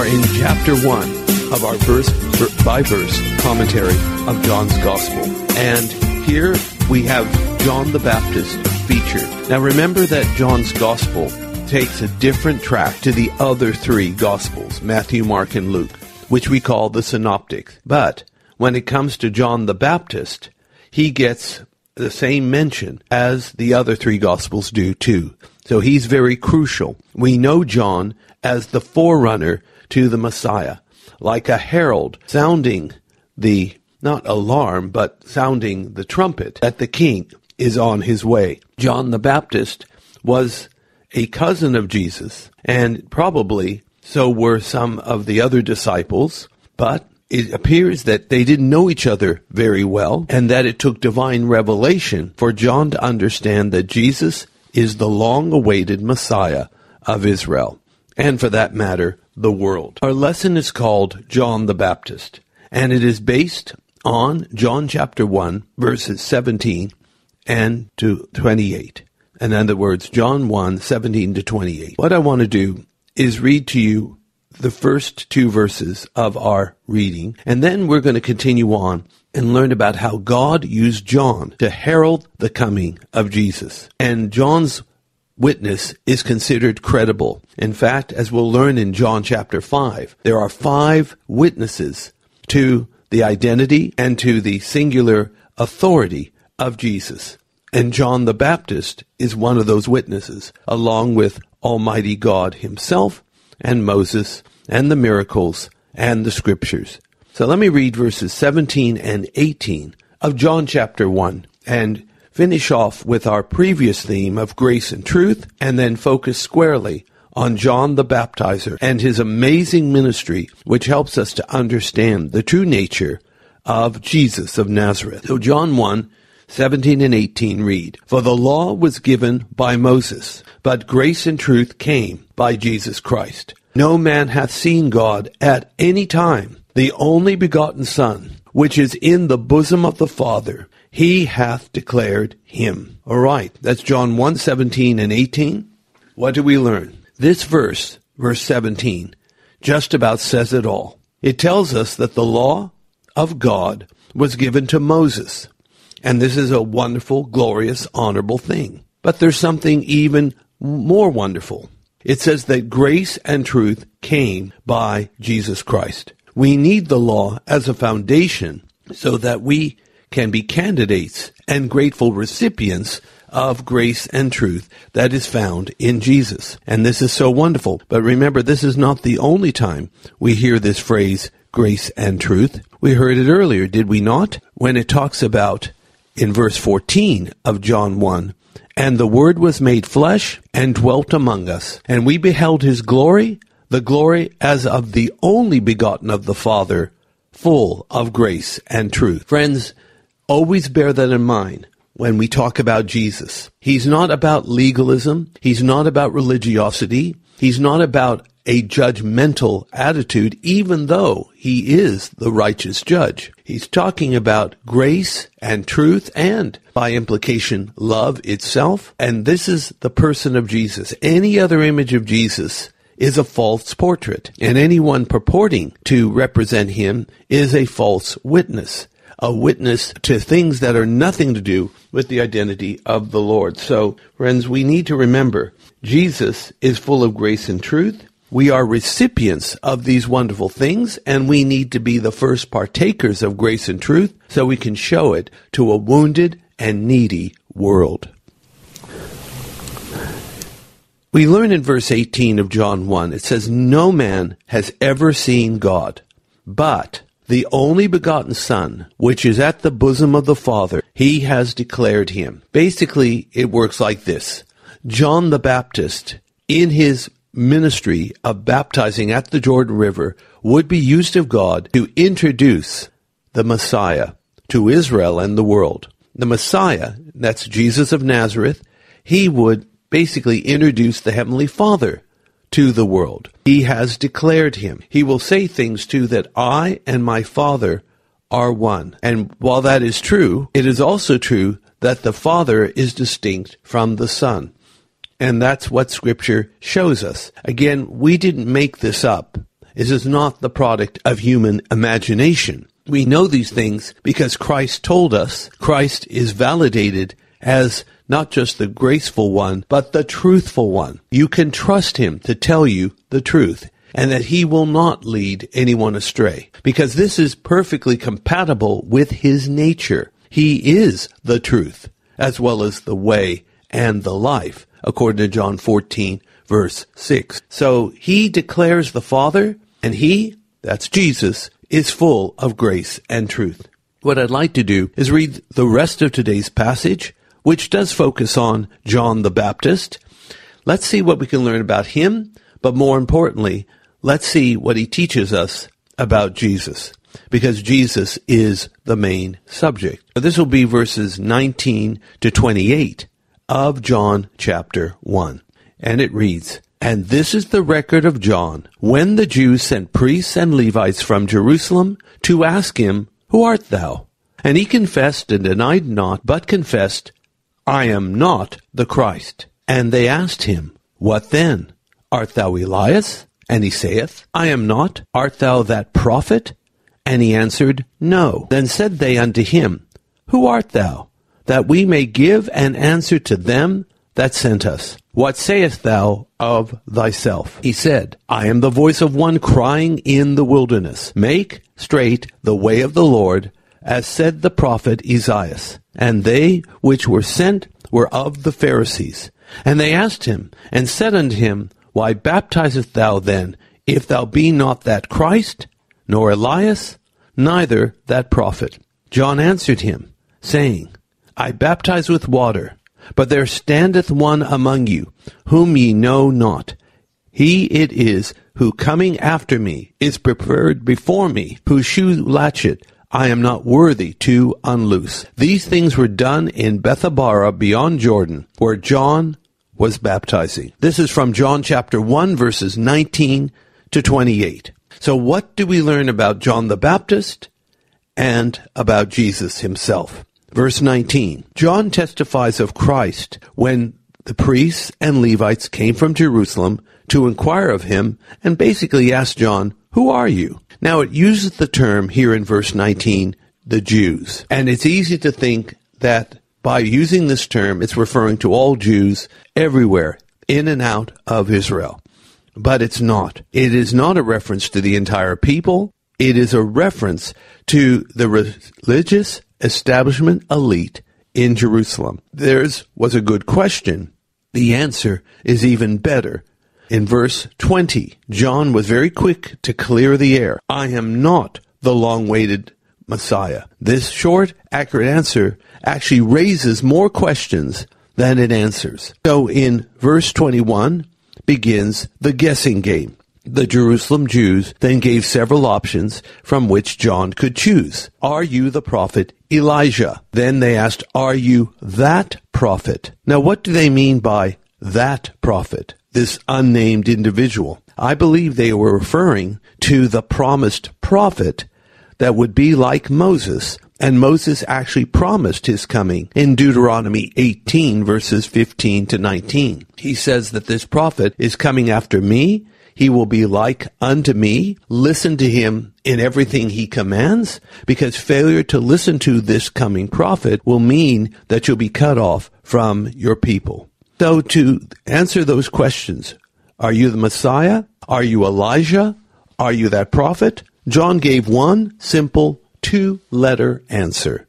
Are in chapter one of our verse by verse commentary of John's Gospel. And here we have John the Baptist featured. Now remember that John's Gospel takes a different track to the other three Gospels, Matthew, Mark, and Luke, which we call the Synoptics. But when it comes to John the Baptist, he gets the same mention as the other three Gospels do too. So he's very crucial. We know John as the forerunner to the Messiah, like a herald sounding the, not alarm, but sounding the trumpet that the king is on his way. John the Baptist was a cousin of Jesus, and probably so were some of the other disciples, but it appears that they didn't know each other very well, and that it took divine revelation for John to understand that Jesus is the long awaited Messiah of Israel, and for that matter, the world. Our lesson is called John the Baptist, and it is based on John chapter 1, verses 17 and to 28. and In other words, John 1, 17 to 28. What I want to do is read to you the first two verses of our reading, and then we're going to continue on and learn about how God used John to herald the coming of Jesus. And John's witness is considered credible. In fact, as we'll learn in John chapter 5, there are five witnesses to the identity and to the singular authority of Jesus. And John the Baptist is one of those witnesses, along with Almighty God Himself and Moses and the miracles and the scriptures. So let me read verses 17 and 18 of John chapter 1 and finish off with our previous theme of grace and truth and then focus squarely on John the Baptizer and his amazing ministry, which helps us to understand the true nature of Jesus of Nazareth. So John 1, 17 and 18 read, For the law was given by Moses, but grace and truth came by Jesus Christ. No man hath seen God at any time. The only begotten Son, which is in the bosom of the Father, he hath declared him. All right, that's John 1, 17 and 18. What do we learn? This verse, verse 17, just about says it all. It tells us that the law of God was given to Moses. And this is a wonderful, glorious, honorable thing. But there's something even more wonderful. It says that grace and truth came by Jesus Christ. We need the law as a foundation so that we can be candidates and grateful recipients of grace and truth that is found in Jesus. And this is so wonderful. But remember, this is not the only time we hear this phrase, grace and truth. We heard it earlier, did we not? When it talks about in verse 14 of John 1, and the Word was made flesh and dwelt among us, and we beheld his glory, the glory as of the only begotten of the Father, full of grace and truth. Friends, always bear that in mind when we talk about Jesus. He's not about legalism. He's not about religiosity. He's not about a judgmental attitude, even though he is the righteous judge. He's talking about grace and truth and, by implication, love itself. And this is the person of Jesus. Any other image of Jesus is a false portrait, and anyone purporting to represent him is a false witness a witness to things that are nothing to do with the identity of the Lord. So, friends, we need to remember Jesus is full of grace and truth. We are recipients of these wonderful things, and we need to be the first partakers of grace and truth so we can show it to a wounded and needy world. We learn in verse 18 of John 1, it says, No man has ever seen God, but the only begotten Son, which is at the bosom of the Father, he has declared him. Basically, it works like this. John the Baptist, in his ministry of baptizing at the Jordan River, would be used of God to introduce the Messiah to Israel and the world. The Messiah, that's Jesus of Nazareth, he would basically introduce the Heavenly Father to the world. He has declared him. He will say things too that I and my Father are one. And while that is true, it is also true that the Father is distinct from the Son. And that's what Scripture shows us. Again, we didn't make this up. This is not the product of human imagination. We know these things because Christ told us. Christ is validated as not just the graceful one, but the truthful one. You can trust him to tell you the truth and that he will not lead anyone astray because this is perfectly compatible with his nature. He is the truth as well as the way and the life according to John 14 verse 6. So he declares the Father and he, that's Jesus, is full of grace and truth. What I'd like to do is read the rest of today's passage which does focus on John the Baptist. Let's see what we can learn about him, but more importantly, let's see what he teaches us about Jesus, because Jesus is the main subject. This will be verses 19 to 28 of John chapter 1. And it reads, And this is the record of John, when the Jews sent priests and Levites from Jerusalem to ask him, Who art thou? And he confessed and denied not, but confessed, I am not the Christ. And they asked him, What then? Art thou Elias? And he saith, I am not. Art thou that prophet? And he answered, No. Then said they unto him, Who art thou? That we may give an answer to them that sent us. What sayest thou of thyself? He said, I am the voice of one crying in the wilderness, Make straight the way of the Lord, as said the prophet Esaias. And they which were sent were of the Pharisees. And they asked him, and said unto him, Why baptizest thou then, if thou be not that Christ, nor Elias, neither that prophet? John answered him, saying, I baptize with water, but there standeth one among you, whom ye know not. He it is who coming after me is preferred before me, whose shoe latchet I am not worthy to unloose. These things were done in Bethabara beyond Jordan, where John was baptizing. This is from John chapter 1 verses 19 to 28. So what do we learn about John the Baptist and about Jesus himself? Verse 19. John testifies of Christ when the priests and Levites came from Jerusalem to inquire of him and basically asked John, who are you? Now it uses the term here in verse 19, the Jews. And it's easy to think that by using this term, it's referring to all Jews everywhere, in and out of Israel. But it's not. It is not a reference to the entire people. It is a reference to the religious establishment elite in Jerusalem. Theirs was a good question. The answer is even better. In verse 20, John was very quick to clear the air. I am not the long awaited Messiah. This short, accurate answer actually raises more questions than it answers. So in verse 21 begins the guessing game. The Jerusalem Jews then gave several options from which John could choose. Are you the prophet Elijah? Then they asked, Are you that prophet? Now, what do they mean by that prophet? This unnamed individual. I believe they were referring to the promised prophet that would be like Moses. And Moses actually promised his coming in Deuteronomy 18 verses 15 to 19. He says that this prophet is coming after me. He will be like unto me. Listen to him in everything he commands because failure to listen to this coming prophet will mean that you'll be cut off from your people. So to answer those questions, are you the Messiah? Are you Elijah? Are you that prophet? John gave one simple two letter answer.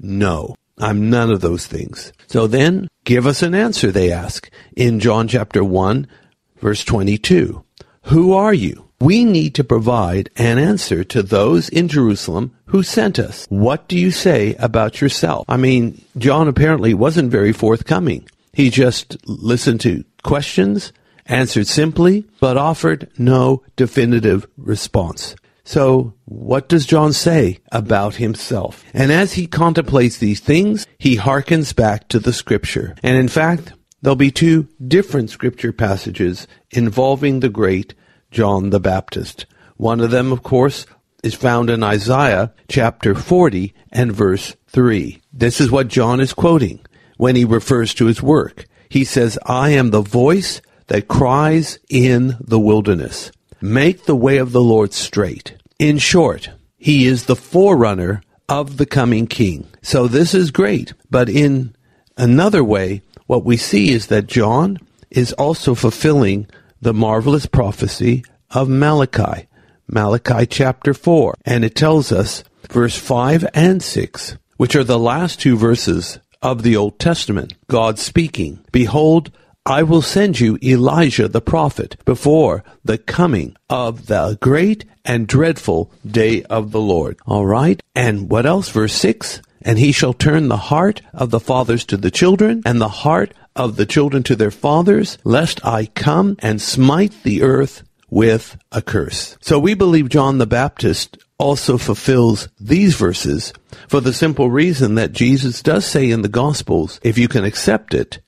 No, I'm none of those things. So then give us an answer, they ask in John chapter 1 verse 22. Who are you? we need to provide an answer to those in Jerusalem who sent us. What do you say about yourself? I mean, John apparently wasn't very forthcoming. He just listened to questions, answered simply, but offered no definitive response. So, what does John say about himself? And as he contemplates these things, he hearkens back to the scripture. And in fact, there'll be two different scripture passages involving the great John the Baptist. One of them, of course, is found in Isaiah chapter 40 and verse 3. This is what John is quoting when he refers to his work. He says, I am the voice that cries in the wilderness. Make the way of the Lord straight. In short, he is the forerunner of the coming king. So this is great. But in another way, what we see is that John is also fulfilling the marvelous prophecy of Malachi. Malachi chapter 4. And it tells us, verse 5 and 6, which are the last two verses of the Old Testament, God speaking, Behold, I will send you Elijah the prophet before the coming of the great and dreadful day of the Lord. All right. And what else? Verse 6 And he shall turn the heart of the fathers to the children, and the heart of the children to their fathers, lest I come and smite the earth with a curse. So we believe John the Baptist also fulfills these verses for the simple reason that Jesus does say in the Gospels, if you can accept it,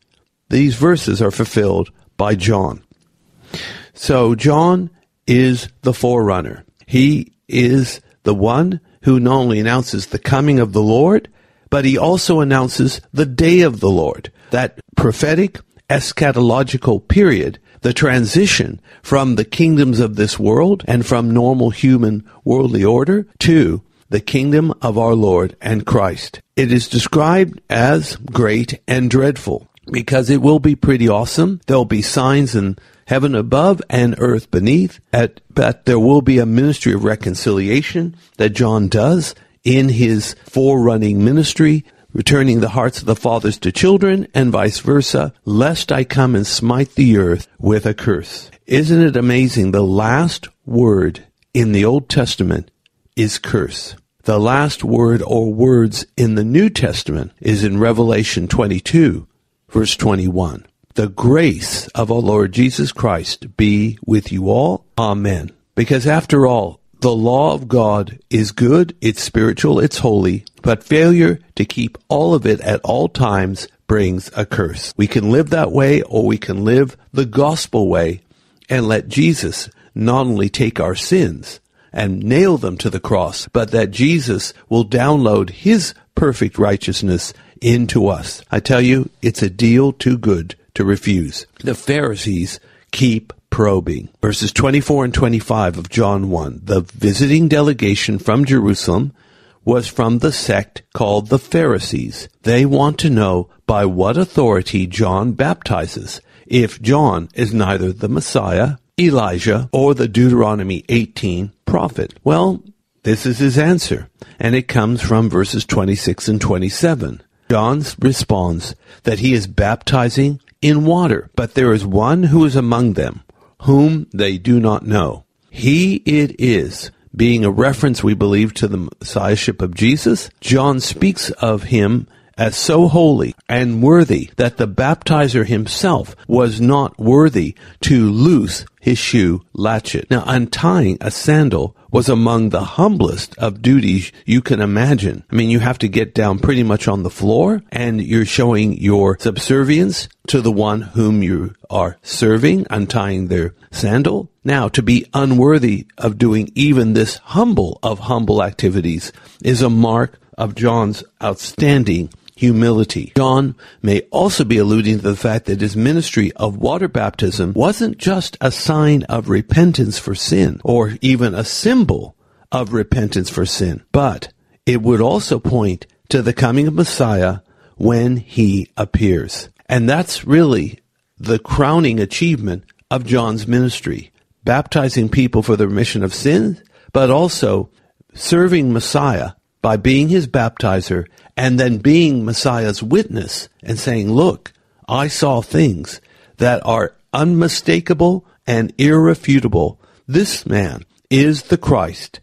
these verses are fulfilled by John. So John is the forerunner. He is the one who not only announces the coming of the Lord, but he also announces the day of the Lord, that prophetic eschatological period, the transition from the kingdoms of this world and from normal human worldly order to the kingdom of our Lord and Christ. It is described as great and dreadful because it will be pretty awesome. There'll be signs in heaven above and earth beneath, at, but there will be a ministry of reconciliation that John does in his forerunning ministry, returning the hearts of the fathers to children and vice versa, lest I come and smite the earth with a curse. Isn't it amazing? The last word in the Old Testament is curse. The last word or words in the New Testament is in Revelation 22, verse 21. The grace of our Lord Jesus Christ be with you all. Amen. Because after all, the law of God is good, it's spiritual, it's holy, but failure to keep all of it at all times brings a curse. We can live that way or we can live the gospel way and let Jesus not only take our sins and nail them to the cross, but that Jesus will download his perfect righteousness into us. I tell you, it's a deal too good to refuse. The Pharisees keep probing. Verses 24 and 25 of John 1. The visiting delegation from Jerusalem was from the sect called the Pharisees. They want to know by what authority John baptizes, if John is neither the Messiah, Elijah, or the Deuteronomy 18 prophet. Well, this is his answer, and it comes from verses 26 and 27. John responds that he is baptizing in water, but there is one who is among them whom they do not know. He it is, being a reference, we believe, to the Messiahship of Jesus. John speaks of him as so holy and worthy that the baptizer himself was not worthy to loose his shoe latchet. Now, untying a sandal was among the humblest of duties you can imagine. I mean, you have to get down pretty much on the floor and you're showing your subservience to the one whom you are serving, untying their sandal. Now, to be unworthy of doing even this humble of humble activities is a mark of John's outstanding humility. John may also be alluding to the fact that his ministry of water baptism wasn't just a sign of repentance for sin or even a symbol of repentance for sin, but it would also point to the coming of Messiah when he appears. And that's really the crowning achievement of John's ministry, baptizing people for the remission of sins, but also serving Messiah by being his baptizer and then being Messiah's witness and saying, look, I saw things that are unmistakable and irrefutable This man is the Christ,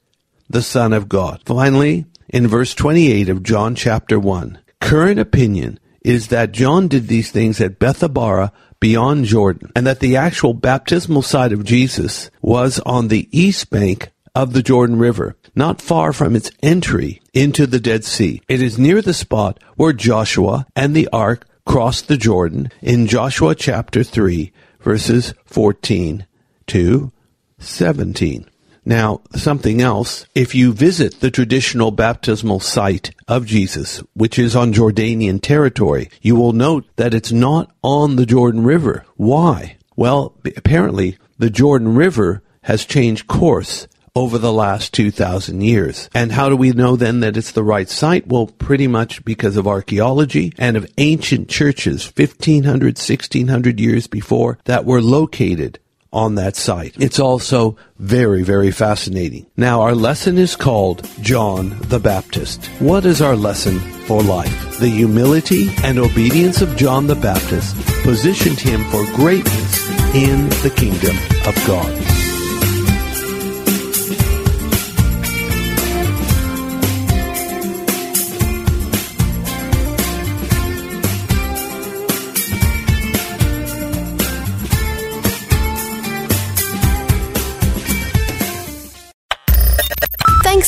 the Son of God. Finally, in verse 28 of John chapter 1, current opinion is that John did these things at Bethabara beyond Jordan, and that the actual baptismal site of Jesus was on the east bank of the Jordan River, not far from its entry into the Dead Sea. It is near the spot where Joshua and the ark crossed the Jordan in Joshua chapter 3, verses 14 to 17. Now, something else, if you visit the traditional baptismal site of Jesus, which is on Jordanian territory, you will note that it's not on the Jordan River. Why? Well, apparently the Jordan River has changed course over the last 2,000 years. And how do we know then that it's the right site? Well, pretty much because of archaeology and of ancient churches 1500, 1600 years before that were located on that site. It's also very, very fascinating. Now, our lesson is called John the Baptist. What is our lesson for life? The humility and obedience of John the Baptist positioned him for greatness in the kingdom of God.